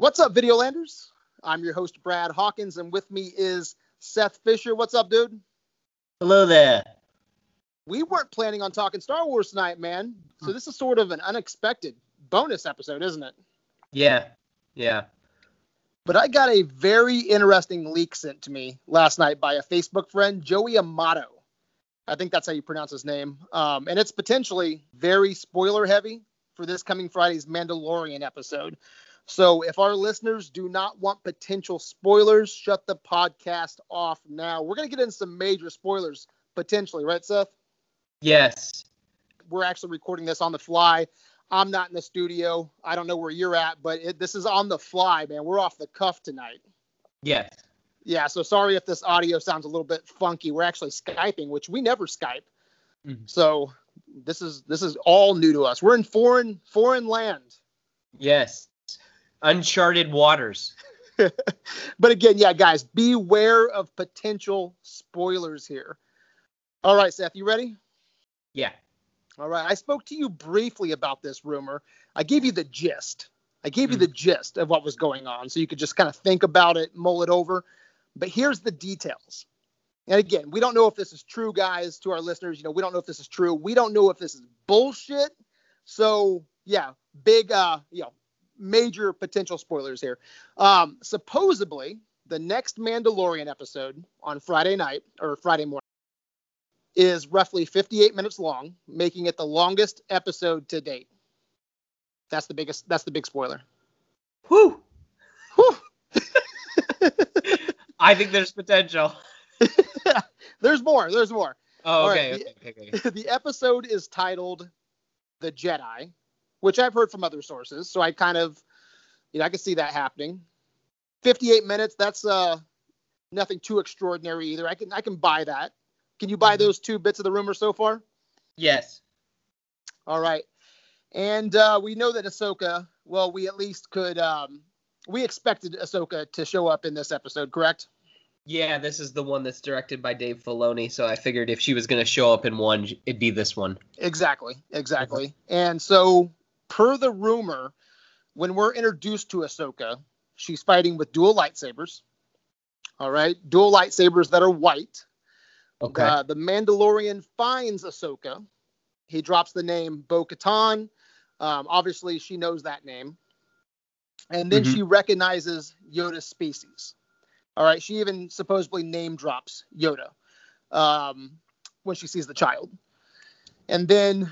What's up, Videolanders? I'm your host, Brad Hawkins, and with me is Seth Fisher. What's up, dude? Hello there. We weren't planning on talking Star Wars tonight, man. So this is sort of an unexpected bonus episode, isn't it? Yeah. Yeah. But I got a very interesting leak sent to me last night by a Facebook friend, Joey Amato. I think that's how you pronounce his name. Um, and it's potentially very spoiler heavy for this coming Friday's Mandalorian episode. So if our listeners do not want potential spoilers, shut the podcast off now. We're going to get into some major spoilers potentially, right, Seth? Yes. We're actually recording this on the fly. I'm not in the studio. I don't know where you're at, but it, this is on the fly, man. We're off the cuff tonight. Yes. Yeah, so sorry if this audio sounds a little bit funky. We're actually Skyping, which we never Skype. Mhm. So this is this is all new to us. We're in foreign foreign land. Yes. Uncharted waters. but again, yeah, guys, beware of potential spoilers here. All right, Seth, you ready? Yeah. All right. I spoke to you briefly about this rumor. I gave you the gist. I gave you the gist of what was going on so you could just kind of think about it, mull it over. But here's the details. And again, we don't know if this is true, guys, to our listeners. You know, we don't know if this is true. We don't know if this is bullshit. So, yeah, big, uh, you know, major potential spoilers here. Um, supposedly, the next Mandalorian episode on Friday night or Friday morning is roughly 58 minutes long, making it the longest episode to date. That's the biggest. That's the big spoiler. Whoo! Whew. I think there's potential. There's more. There's more. Oh, okay. right, okay, okay, okay. the episode is titled "The Jedi," which I've heard from other sources, so I kind of, you know, I can see that happening. 58 minutes. That's uh nothing too extraordinary either. I can I can buy that. Can you buy Mhm. those two bits of the rumor so far? Yes. All right. And uh, we know that Ahsoka, well, we at least could, um, we expected Ahsoka to show up in this episode, correct? Yeah, this is the one that's directed by Dave Filoni, so I figured if she was going to show up in one, it'd be this one. Exactly. Exactly. And so, per the rumor, when we're introduced to Ahsoka, she's fighting with dual lightsabers. All right. Dual lightsabers that are white. Okay. Uh, the Mandalorian finds Ahsoka. He drops the name Bo Katan. Um, obviously, she knows that name. And then Mhm. she recognizes Yoda's species. All right. She even supposedly name drops Yoda um, when she sees the child. And then,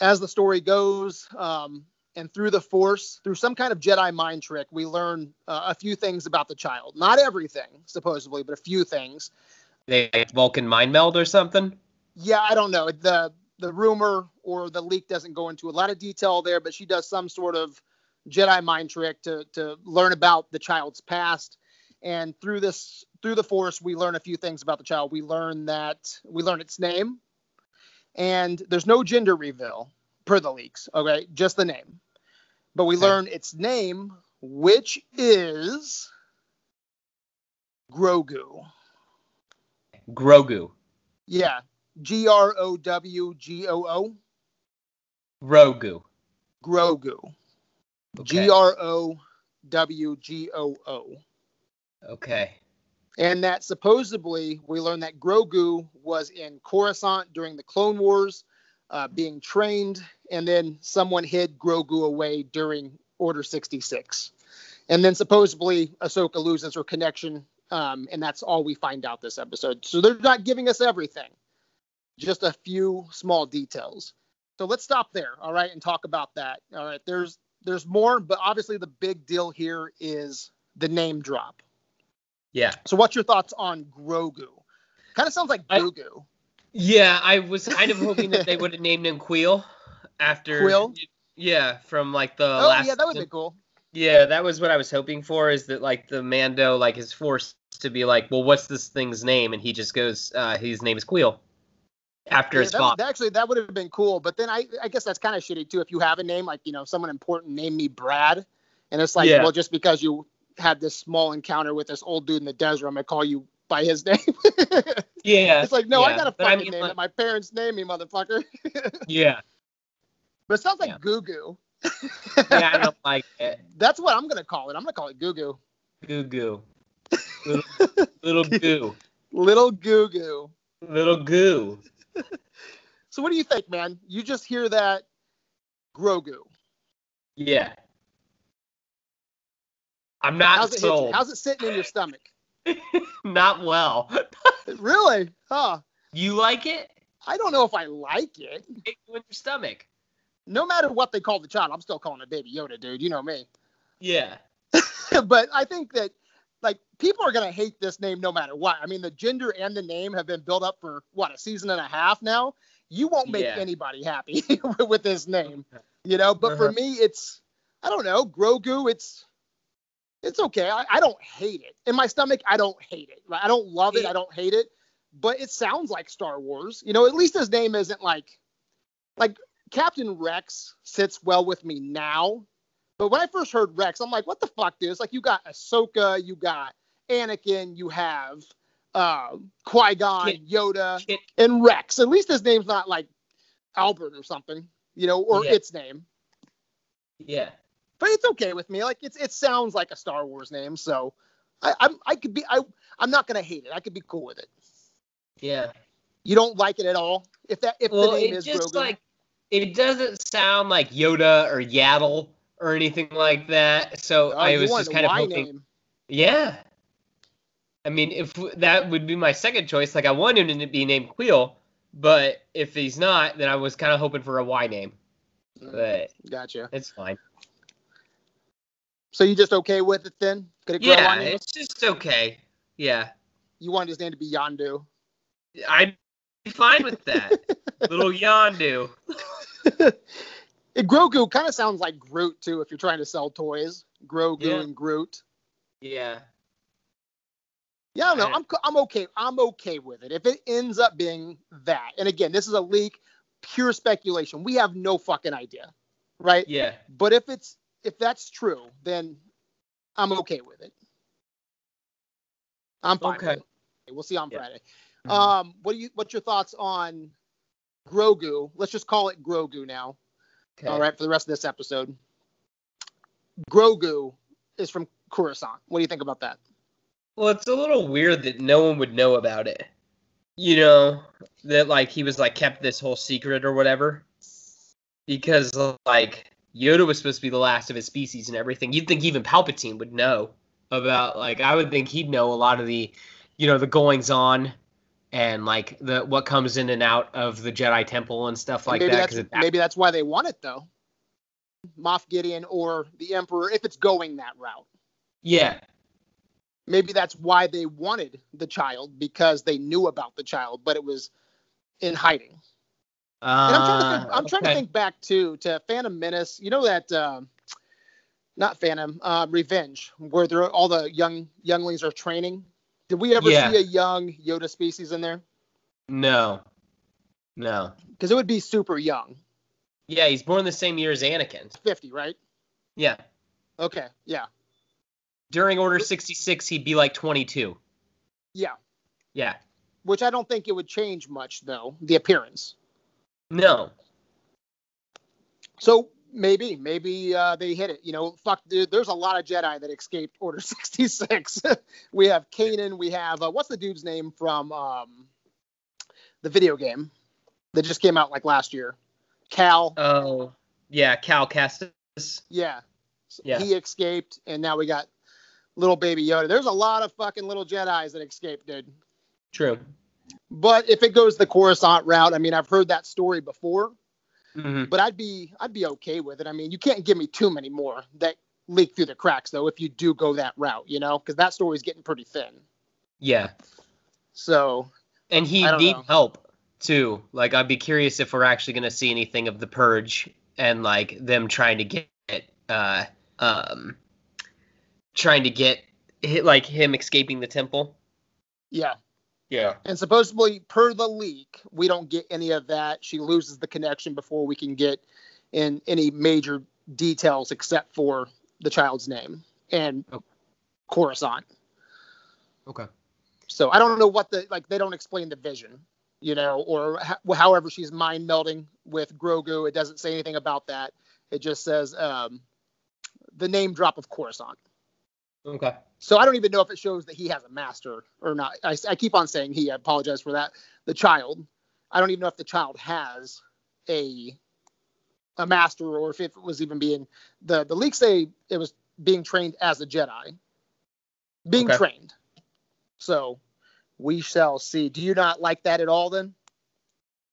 as the story goes, um, and through the Force, through some kind of Jedi mind trick, we learn uh, a few things about the child. Not everything, supposedly, but a few things. they Vulcan mind meld or something? yeah, I don't know. The the rumor or the leak doesn't go into a lot of detail there, but she does some sort of Jedi mind trick to to learn about the child's past. And through this through the Force, we learn a few things about the child. We learn that we learn its name, and there's no gender reveal per the leaks. Okay, just the name. But we Okay. learn its name, which is Grogu. Grogu. Yeah, G R O W G O O. Grogu. Grogu. G R O W G O O. Okay. And that supposedly we learned that Grogu was in Coruscant during the Clone Wars, uh, being trained, and then someone hid Grogu away during Order 66. And then supposedly Ahsoka loses her connection, um, and that's all we find out this episode. So they're not giving us everything, just a few small details. So let's stop there, all right, and talk about that. All right, there's there's more, but obviously the big deal here is the name drop. Yeah. So what's your thoughts on Grogu? Kind of sounds like Grogu. Yeah, I was kind of hoping that they would have named him Kuiil after. Kuiil? Yeah, from like the oh last. yeah, that would be cool. Yeah, that was what I was hoping for. Is that like the Mando like is forced to be like, well, what's this thing's name? And he just goes, uh, his name is Kuiil. After Yeah, his that, that- actually, that would have been cool. But then I, I guess that's kind of shitty too. If you have a name like you know someone important, name me Brad, and it's like, Yeah. well, just because you had this small encounter with this old dude in the desert, I'm gonna call you by his name. yeah. it's like, no, I got a but I mean, name like- that my parents named me, motherfucker. Yeah. but it sounds like Yeah. Goo Goo. Yeah, I don't like it. That's what I'm gonna call it. I'm gonna call it Goo Goo. Goo goo. Little, little goo. Little Goo Goo. Little goo. So what do you think, man? You just hear that Grogu. Yeah. I'm not How's it sold. How's it sitting in your stomach? not well. really? Huh. You like it? I don't know if I like it. Hit you in your stomach. No matter what they call the child, I'm still calling it Baby Yoda, dude. You know me. Yeah. but I think that like people are gonna hate this name no matter what. I mean, the gender and the name have been built up for what a season and a half now. You won't make Yeah. anybody happy with this name, you know. But for Uh-huh. me, it's I don't know Grogu. It's it's okay. I, I don't hate it in my stomach. I don't hate it. I don't love it. I don't hate it. But it sounds like Star Wars. You know, at least his name isn't like like Captain Rex sits well with me now. But when I first heard Rex, I'm like, what the fuck, dude? It's like you got Ahsoka, you got Anakin, you have uh, Qui Gon, Yoda, Kid- and Rex. At least his name's not like Albert or something, you know, or Yeah. its name. Yeah. But it's okay with me. Like it's it sounds like a Star Wars name, so I, I'm I could be I I'm not gonna hate it. I could be cool with it. Yeah. You don't like it at all? If that if Well, the name it is just Grogu, like it doesn't sound like Yoda or Yaddle or anything like that. So oh, I was just kind of hoping. name. Yeah. I mean, if that would be my second choice, like I wanted him to be named Kuiil, but if he's not, then I was kind of hoping for a Y name. Mm-hmm. But Gotcha. it's fine. So you just okay with it then? Could it Yeah, it's just okay. Yeah, You wanted his name to be Yondu. I'd be fine with that. Little Yondu. It, Grogu kind of sounds like Groot too. If you're trying to sell toys, Grogu Yeah. and Groot. Yeah. Yeah, I don't know. I'm I'm okay. I'm okay with it. If it ends up being that, and again, this is a leak, pure speculation. We have no fucking idea, right? Yeah. But if it's if that's true, then I'm okay with it. I'm fine. Okay. We'll see on Yeah. Friday. Mhm. Um, what do you? What's your thoughts on Grogu? Let's just call it Grogu now. Okay. All right, for the rest of this episode. Grogu is from Coruscant. What do you think about that? Well, it's a little weird that no one would know about it. You know, that like he was like kept this whole secret or whatever. Because like Yoda was supposed to be the last of his species and everything. You'd think even Palpatine would know about like I would think he'd know a lot of the you know, the goings on and like the what comes in and out of the Jedi Temple and stuff like maybe that. that's it- maybe that's why they want it though. Moff Gideon or the Emperor, if it's going that route. yeah. Maybe that's why they wanted the child because they knew about the child, but it was in hiding. And I'm trying to think, I'm trying to Uh, think back too to Phantom Menace. You know that um, not Phantom, uh, Revenge, where all the young younglings are training. Did we ever Yeah. see a young Yoda species in there? No. No. Because it would be super young, Yeah, he's born the same year as Anakin. 50, right? Yeah. Okay, yeah, During Order 66, he'd be like 22. yeah. Yeah. Which I don't think it would change much though, the appearance. No. So maybe, maybe uh, they hit it. You know, fuck, dude, there's a lot of Jedi that escaped Order 66. we have Kanan. We have uh, what's the dude's name from um, the video game that just came out like last year? Cal. Oh, yeah, Cal Kestis. yeah. Yeah. He escaped, and now we got little baby Yoda. There's a lot of fucking little Jedi's that escaped, dude. True. But if it goes the Coruscant route, I mean, I've heard that story before. hmm but I'd be I'd be okay with it. I mean, you can't give me too many more that leak through the cracks though if you do go that route, you know, because that story's getting pretty thin. Yeah. So And he need know. help too. Like, I'd be curious if we're actually going to see anything of the Purge and like them trying to get, uh, um, trying to get like him escaping the temple. yeah, Yeah. and supposedly per the leak, we don't get any of that. She loses the connection before we can get in any major details except for the child's name and Okay. Coruscant. Okay. So I don't know what the like. They don't explain the vision, you know, or ho- however she's mind melding with Grogu. It doesn't say anything about that. It just says um, the name drop of Coruscant. Okay. So I don't even know if it shows that he has a master or not. I, I keep on saying he. I apologize for that. The child. I don't even know if the child has a a master or if it was even being the the leaks say it was being trained as a Jedi, being Okay. trained. So we shall see. Do you not like that at all? Then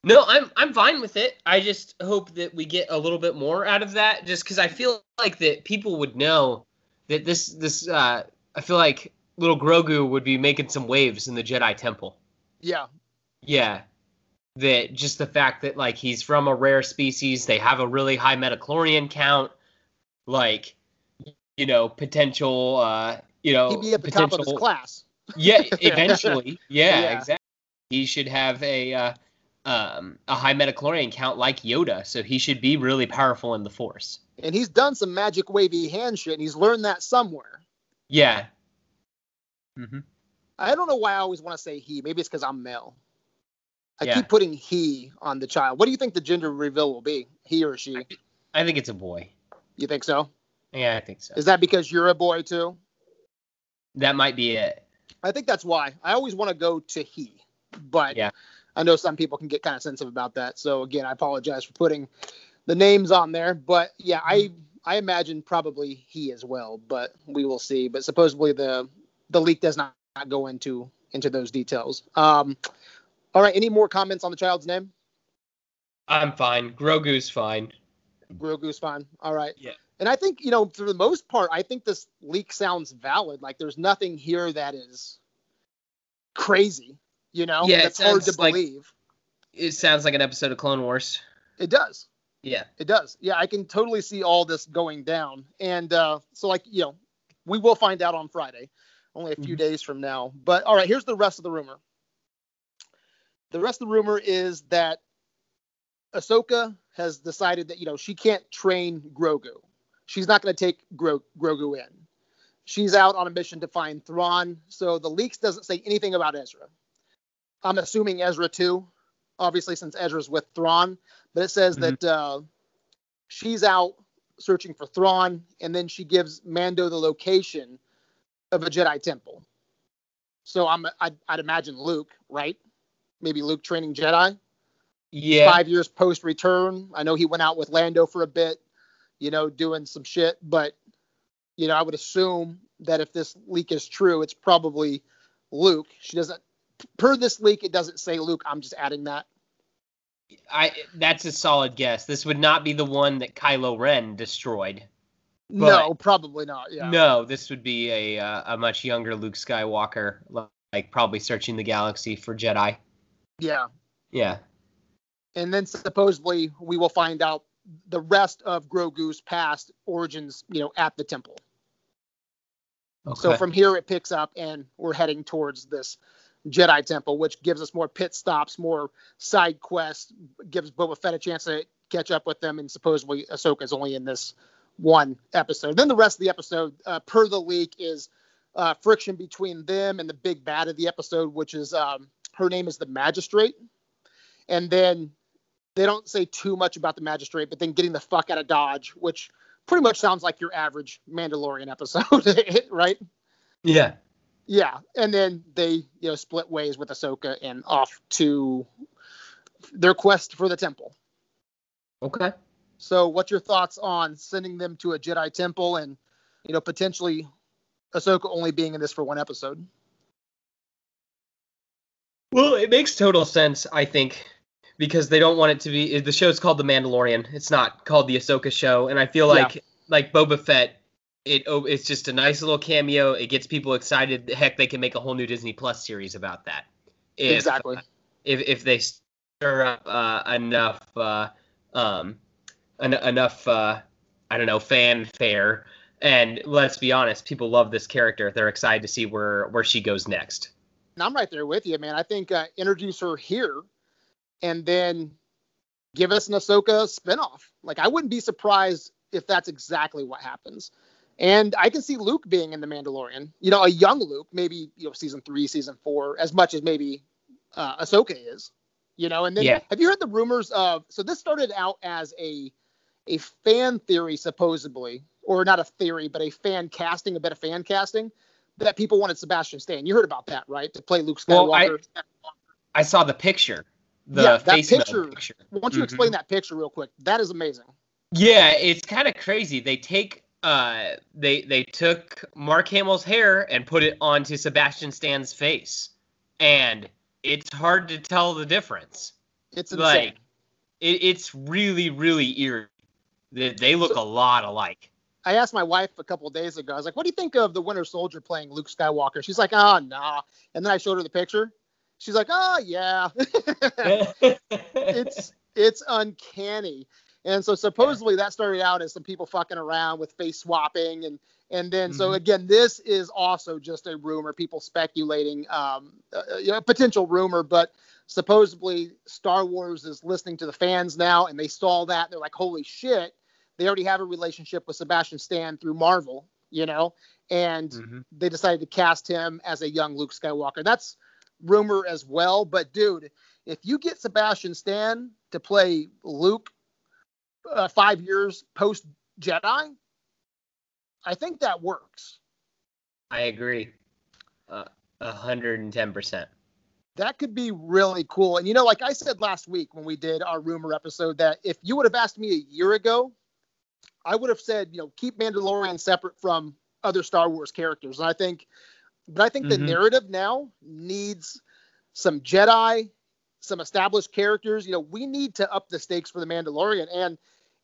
No, I'm I'm fine with it. I just hope that we get a little bit more out of that, just because I feel like that people would know that this this uh, I feel like little Grogu would be making some waves in the Jedi Temple. yeah, Yeah, that just the fact that like he's from a rare species, they have a really high midichlorian count, like you know potential, uh, you know he'd be at the top of his potential- class. yeah, eventually. Yeah, Yeah. exactly. He should have a uh, um, a high midichlorian count like Yoda, so he should be really powerful in the Force. And he's done some magic wavy hand shit, and he's learned that somewhere. Yeah. hmm I don't know why I always want to say he. Maybe it's because I'm male. I Yeah. keep putting he on the child. What do you think the gender reveal will be? He or she? I think it's a boy. You think so? Yeah, I think so. Is that because you're a boy too? That might be it. I think that's why. I always want to go to he, but Yeah. I know some people can get kind of sensitive about that. So again, I apologize for putting the names on there. But yeah, I I imagine probably he as well, but we will see. But supposedly the the leak does not, not go into into those details. Um, all right. Any more comments on the child's name? I'm fine. Grogu's fine. Grogu's fine. All right. Yeah. And I think, you know, for the most part, I think this leak sounds valid. Like there's nothing here that is crazy, you know, Yeah, that's hard to like- believe. It sounds like an episode of Clone Wars. It does. Yeah. It does. Yeah, I can totally see all this going down. And uh, so, like, you know, we will find out on Friday, only a few Mhm. days from now. But all right, here's the rest of the rumor. The rest of the rumor is that Ahsoka has decided that, you know, she can't train Grogu. She's not going to take Gro- Grogu in. She's out on a mission to find Thrawn. So the leaks doesn't say anything about Ezra. I'm assuming Ezra too, obviously, since Ezra's with Thrawn. But it says Mhm. that uh, she's out searching for Thrawn, and then she gives Mando the location of a Jedi temple. So I'm I'd, I'd imagine Luke, right? Maybe Luke training Jedi Yeah. five years post return. I know he went out with Lando for a bit, you know, doing some shit, but you know, I would assume that if this leak is true, it's probably Luke. She doesn't per this leak, it doesn't say Luke. I'm just adding that. I that's a solid guess. This would not be the one that Kylo Ren destroyed. no, probably not. Yeah. No, this would be a uh, a much younger Luke Skywalker, like probably searching the galaxy for Jedi. Yeah. Yeah. And then supposedly we will find out the rest of Grogu's past origins, you know, at the temple. Okay. So from here it picks up, and we're heading towards this Jedi Temple, which gives us more pit stops, more side quests, gives Boba Fett a chance to catch up with them, and supposedly Ahsoka's only in this one episode. Then the rest of the episode, uh, per the leak, is uh, friction between them and the big bad of the episode, which is um, her name is the Magistrate, and then they don't say too much about the Magistrate, but then getting the fuck out of Dodge, which pretty much sounds like your average Mandalorian episode, right? yeah. Yeah, and then they you know split ways with Ahsoka and off to their quest for the temple. Okay. So, what's your thoughts on sending them to a Jedi temple and you know potentially Ahsoka only being in this for one episode? Well, it makes total sense, I think, because they don't want it to be. The show's called The Mandalorian. It's not called the Ahsoka show, and I feel Yeah. like like Boba Fett. It oh, it's just a nice little cameo. It gets people excited. Heck, they can make a whole new Disney Plus series about that. If, exactly. If if they stir up uh, enough uh, um en- enough uh, I don't know fanfare, and let's be honest, people love this character. They're excited to see where where she goes next. And I'm right there with you, man. I think uh, introduce her here, and then give us an Ahsoka spinoff. Like I wouldn't be surprised if that's exactly what happens. And I can see Luke being in the Mandalorian. You know, a young Luke, maybe you know season three, season four, as much as maybe uh, Ahsoka is. You know, and then Yeah. have you heard the rumors of? So this started out as a a fan theory supposedly, or not a theory, but a fan casting, a bit of fan casting that people wanted Sebastian Stan. You heard about that, right? To play Luke Skywalker. Well, I, I saw the picture. The yeah, that face picture. picture. Why don't you Mhm. explain that picture real quick? That is amazing. Yeah, it's kind of crazy. They take uh they they took Mark Hamill's hair and put it onto Sebastian Stan's face. And it's hard to tell the difference. It's insane. Like it, it's really really eerie. They, they look a lot alike. I asked my wife a couple days ago. I was like, "What do you think of the Winter Soldier playing Luke Skywalker?" She's like, "Oh, nah." And then I showed her the picture. She's like, "Oh, yeah." it's it's uncanny. And so supposedly that started out as some people fucking around with face swapping and and then so Mhm. again this is also just a rumor, people speculating um a, a potential rumor, but supposedly Star Wars is listening to the fans now and they saw that they're like holy shit, they already have a relationship with Sebastian Stan through Marvel, you know, and Mhm. they decided to cast him as a young Luke Skywalker. That's rumor as well. But dude, if you get Sebastian Stan to play Luke uh, five years post Jedi, I think that works. I agree. Uh, A hundred and ten percent. That could be really cool. And you know, like I said last week when we did our rumor episode, that if you would have asked me a year ago, I would have said, you know, keep Mandalorian separate from other Star Wars characters. And I think, but I think the Mhm. narrative now needs some Jedi, some established characters. You know, we need to up the stakes for the Mandalorian. And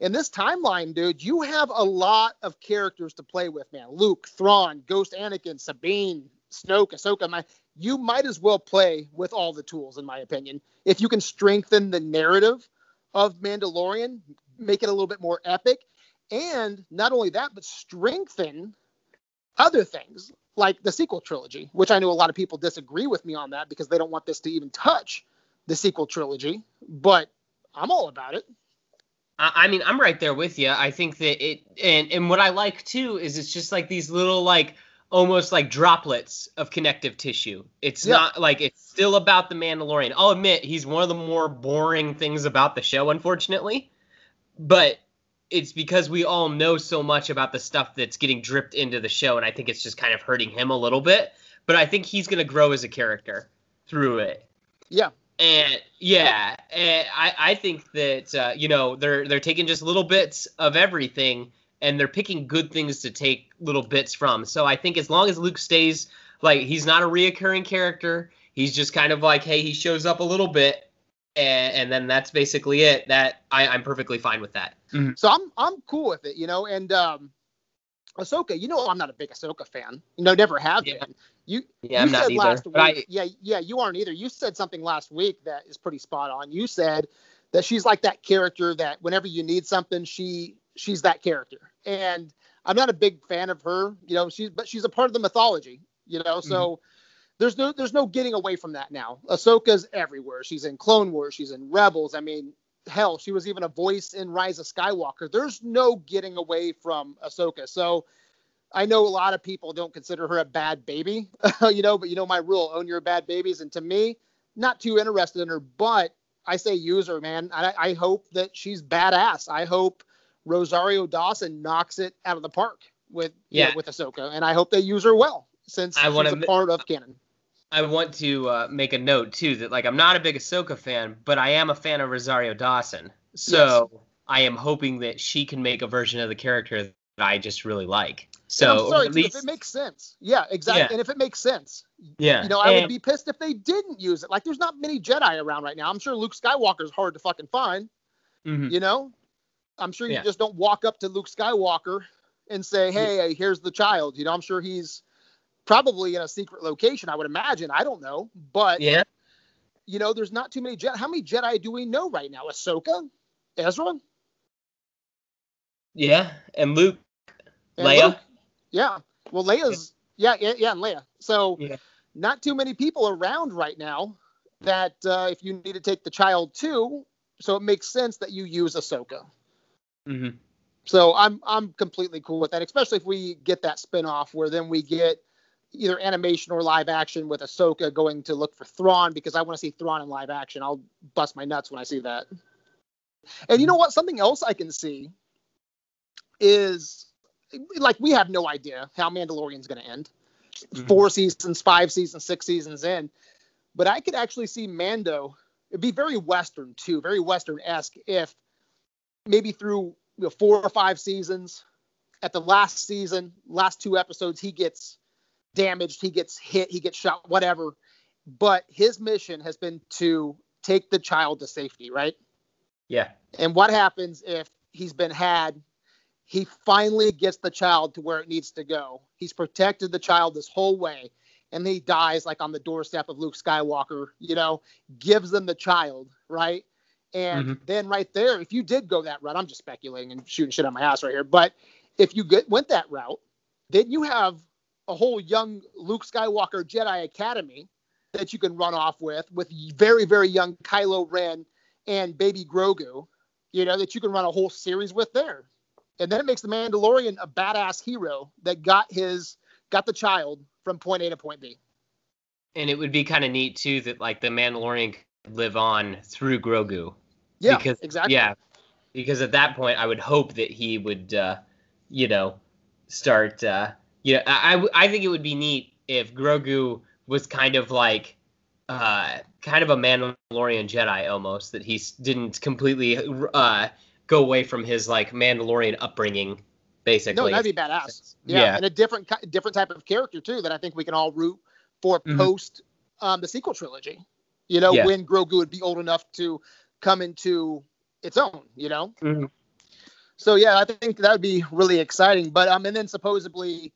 in this timeline, dude, you have a lot of characters to play with, man. Luke, Thrawn, Ghost Anakin, Sabine, Snoke, Ahsoka. My, you might as well play with all the tools, in my opinion. If you can strengthen the narrative of Mandalorian, make it a little bit more epic, and not only that, but strengthen other things like the sequel trilogy, which I know a lot of people disagree with me on that because they don't want this to even touch the sequel trilogy. But I'm all about it. I, I mean, I'm right there with you. I think that it, and and what I like too is it's just like these little like almost like droplets of connective tissue. It's Yeah. not like it's still about the Mandalorian. I'll admit he's one of the more boring things about the show, unfortunately, but it's because we all know so much about the stuff that's getting dripped into the show, and I think it's just kind of hurting him a little bit. But I think he's gonna grow as a character through it. Yeah. And yeah, and I, I think that uh, you know they're they're taking just little bits of everything and they're picking good things to take little bits from. So I think as long as Luke stays like he's not a reoccurring character, he's just kind of like hey he shows up a little bit and, and then that's basically it. That I, I'm perfectly fine with that. So I'm I'm cool with it, you know. And um, Ahsoka, you know, I'm not a big Ahsoka fan. You know, never have Yeah. been. You Yeah, you I'm not said either. last I, week, yeah, yeah, you aren't either. You said something last week that is pretty spot on. You said that she's like that character that whenever you need something, she she's that character. And I'm not a big fan of her, you know. She's but she's a part of the mythology, you know. So mm-hmm. there's no there's no getting away from that now. Ahsoka's everywhere. She's in Clone Wars. She's in Rebels. I mean, hell, she was even a voice in Rise of Skywalker. There's no getting away from Ahsoka. So I know a lot of people don't consider her a bad baby, you know, but you know my rule: own your bad babies. And to me, not too interested in her, but I say use her, man. I, I hope that she's badass. I hope Rosario Dawson knocks it out of the park with yeah Yeah. with Ahsoka, and I hope they use her well since I she's a part of canon. I want to uh, make a note too that like I'm not a big Ahsoka fan, but I am a fan of Rosario Dawson. So I am hoping that she can make a version of the character that I just really like. So And sorry, too, least, if it makes sense. Yeah, exactly. Yeah. And if it makes sense, yeah, you know, I would be pissed if they didn't use it. Like, there's not many Jedi around right now. I'm sure Luke Skywalker's hard to fucking find. mhm. You know, I'm sure you Yeah. just don't walk up to Luke Skywalker and say, "Hey, here's the child." You know, I'm sure he's probably in a secret location. I would imagine. I don't know, but yeah. you know, there's not too many Jedi. How many Jedi do we know right now? Ahsoka, Ezra, Yeah, and Luke, and Leia. Luke. Yeah. Well, Leia's yeah, yeah, yeah, and Leia. So Yeah. not too many people around right now that uh, if you need to take the child too, so it makes sense that you use Ahsoka. hmm So I'm I'm completely cool with that, especially if we get that spin-off where then we get either animation or live action with Ahsoka going to look for Thrawn because I want to see Thrawn in live action. I'll bust my nuts when I see that. And you know what? Something else I can see is like we have no idea how Mandalorian's going to end. Mhm. Four seasons, five seasons, six seasons in, but I could actually see Mando. It'd be very Western too, very Western esque. If maybe through you know, four or five seasons, at the last season, last two episodes, he gets damaged, he gets hit, he gets shot, whatever. But his mission has been to take the child to safety, right? Yeah. And what happens if he's been had? He finally gets the child to where it needs to go. He's protected the child this whole way, and he dies like on the doorstep of Luke Skywalker. You know, gives them the child, right? And Mhm. then right there, if you did go that route, I'm just speculating and shooting shit on my ass right here. But if you get, went that route, then you have a whole young Luke Skywalker Jedi Academy that you can run off with, with very, very young Kylo Ren and baby Grogu, you know, that you can run a whole series with there. And then it makes the Mandalorian a badass hero that got his got the child from point A to point B. And it would be kind of neat too that like the Mandalorian could live on through Grogu. Yeah, because, exactly. Yeah, because at that point, I would hope that he would, uh, you know, start. Uh, yeah, I think it would be neat if Grogu was kind of like, uh, kind of a Mandalorian Jedi almost. That he didn't completely uh, go away from his like Mandalorian upbringing, basically. No, that'd be badass. Yeah, Yeah. and a different different type of character too that I think we can all root for Mhm. post um, the sequel trilogy. You know, Yeah. when Grogu would be old enough to come into its own. You know, Mhm. so yeah, I think that would be really exciting. But um, and then supposedly,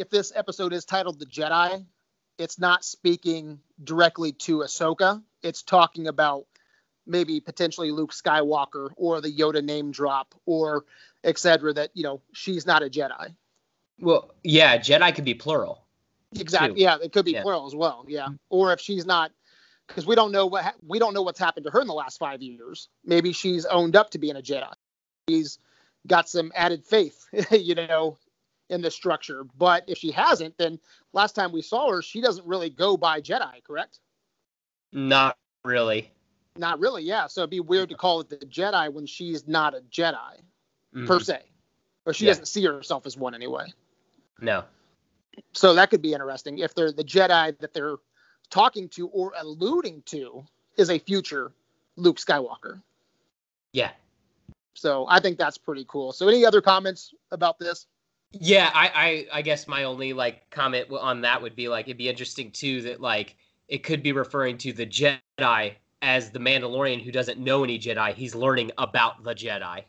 if this episode is titled "The Jedi," it's not speaking directly to Ahsoka. It's talking about maybe potentially Luke Skywalker or the Yoda name drop or etc. That you know she's not a Jedi. Well, yeah, Jedi could be plural. Exactly. too. Yeah, it could be Yeah. plural as well. Yeah, mm-hmm. or if she's not, because we don't know what ha- we don't know what's happened to her in the last five years. Maybe she's owned up to being a Jedi. She's got some added faith, you know, in the structure. But if she hasn't, then last time we saw her, she doesn't really go by Jedi, correct? Not really. Not really. Yeah. So it'd be weird to call it the Jedi when she's not a Jedi per Mhm. se, or she Yeah. doesn't see herself as one anyway. No. So that could be interesting if they're the Jedi that they're talking to or alluding to is a future Luke Skywalker. Yeah. So I think that's pretty cool. So any other comments about this? Yeah, I, I I guess my only like comment on that would be like it'd be interesting too that like it could be referring to the Jedi as the Mandalorian who doesn't know any Jedi. He's learning about the Jedi.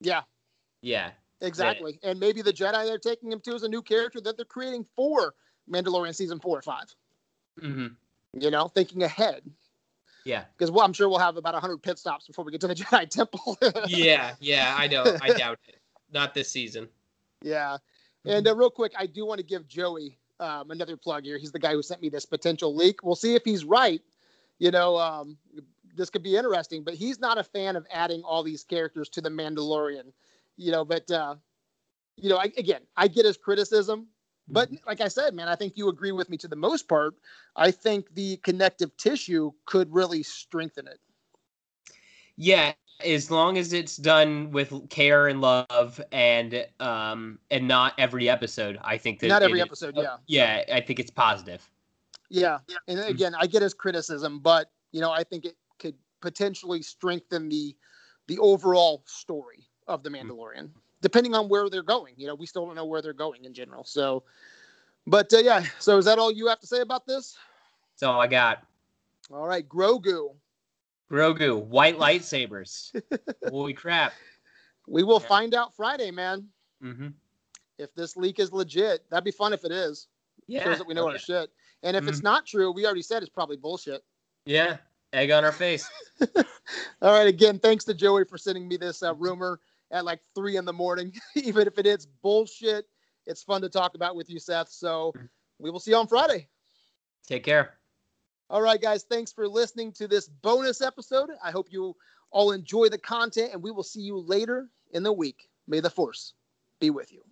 Yeah, Yeah. exactly. And maybe the Jedi they're taking him to is a new character that they're creating for Mandalorian season four or five. hmm You know, thinking ahead. Yeah. Because well, I'm sure we'll have about 100 pit stops before we get to the Jedi Temple. Yeah. Yeah. I know. I doubt it. Not this season. Yeah. And uh, real quick, I do want to give Joey um, another plug here. He's the guy who sent me this potential leak. We'll see if he's right. You know, um, this could be interesting, but he's not a fan of adding all these characters to the Mandalorian. You know, but uh, you know, I, again, I get his criticism, but like I said, man, I think you agree with me to the most part. I think the connective tissue could really strengthen it. Yeah, as long as it's done with care and love and um and not every episode, I think that Not every episode, yeah. Yeah, I think it's positive. Yeah. And again, I get his criticism, but you know, I think it could potentially strengthen the the overall story of the Mandalorian, depending on where they're going. You know, we still don't know where they're going in general. So, but uh, yeah. So is that all you have to say about this? That's all I got. All right, Grogu. Grogu, white lightsabers. Holy crap. We will find out Friday, man. Mm-hmm. If this leak is legit, that'd be fun if it is. Yeah. Shows that we know Oh, our shit. And if it's not true, we already said it's probably bullshit. Yeah. Egg on our face. All right. Again, thanks to Joey for sending me this uh, rumor at like three in the morning. Even if it is bullshit, it's fun to talk about with you, Seth. So we will see you on Friday. Take care. All right, guys. Thanks for listening to this bonus episode. I hope you all enjoy the content, and we will see you later in the week. May the force be with you.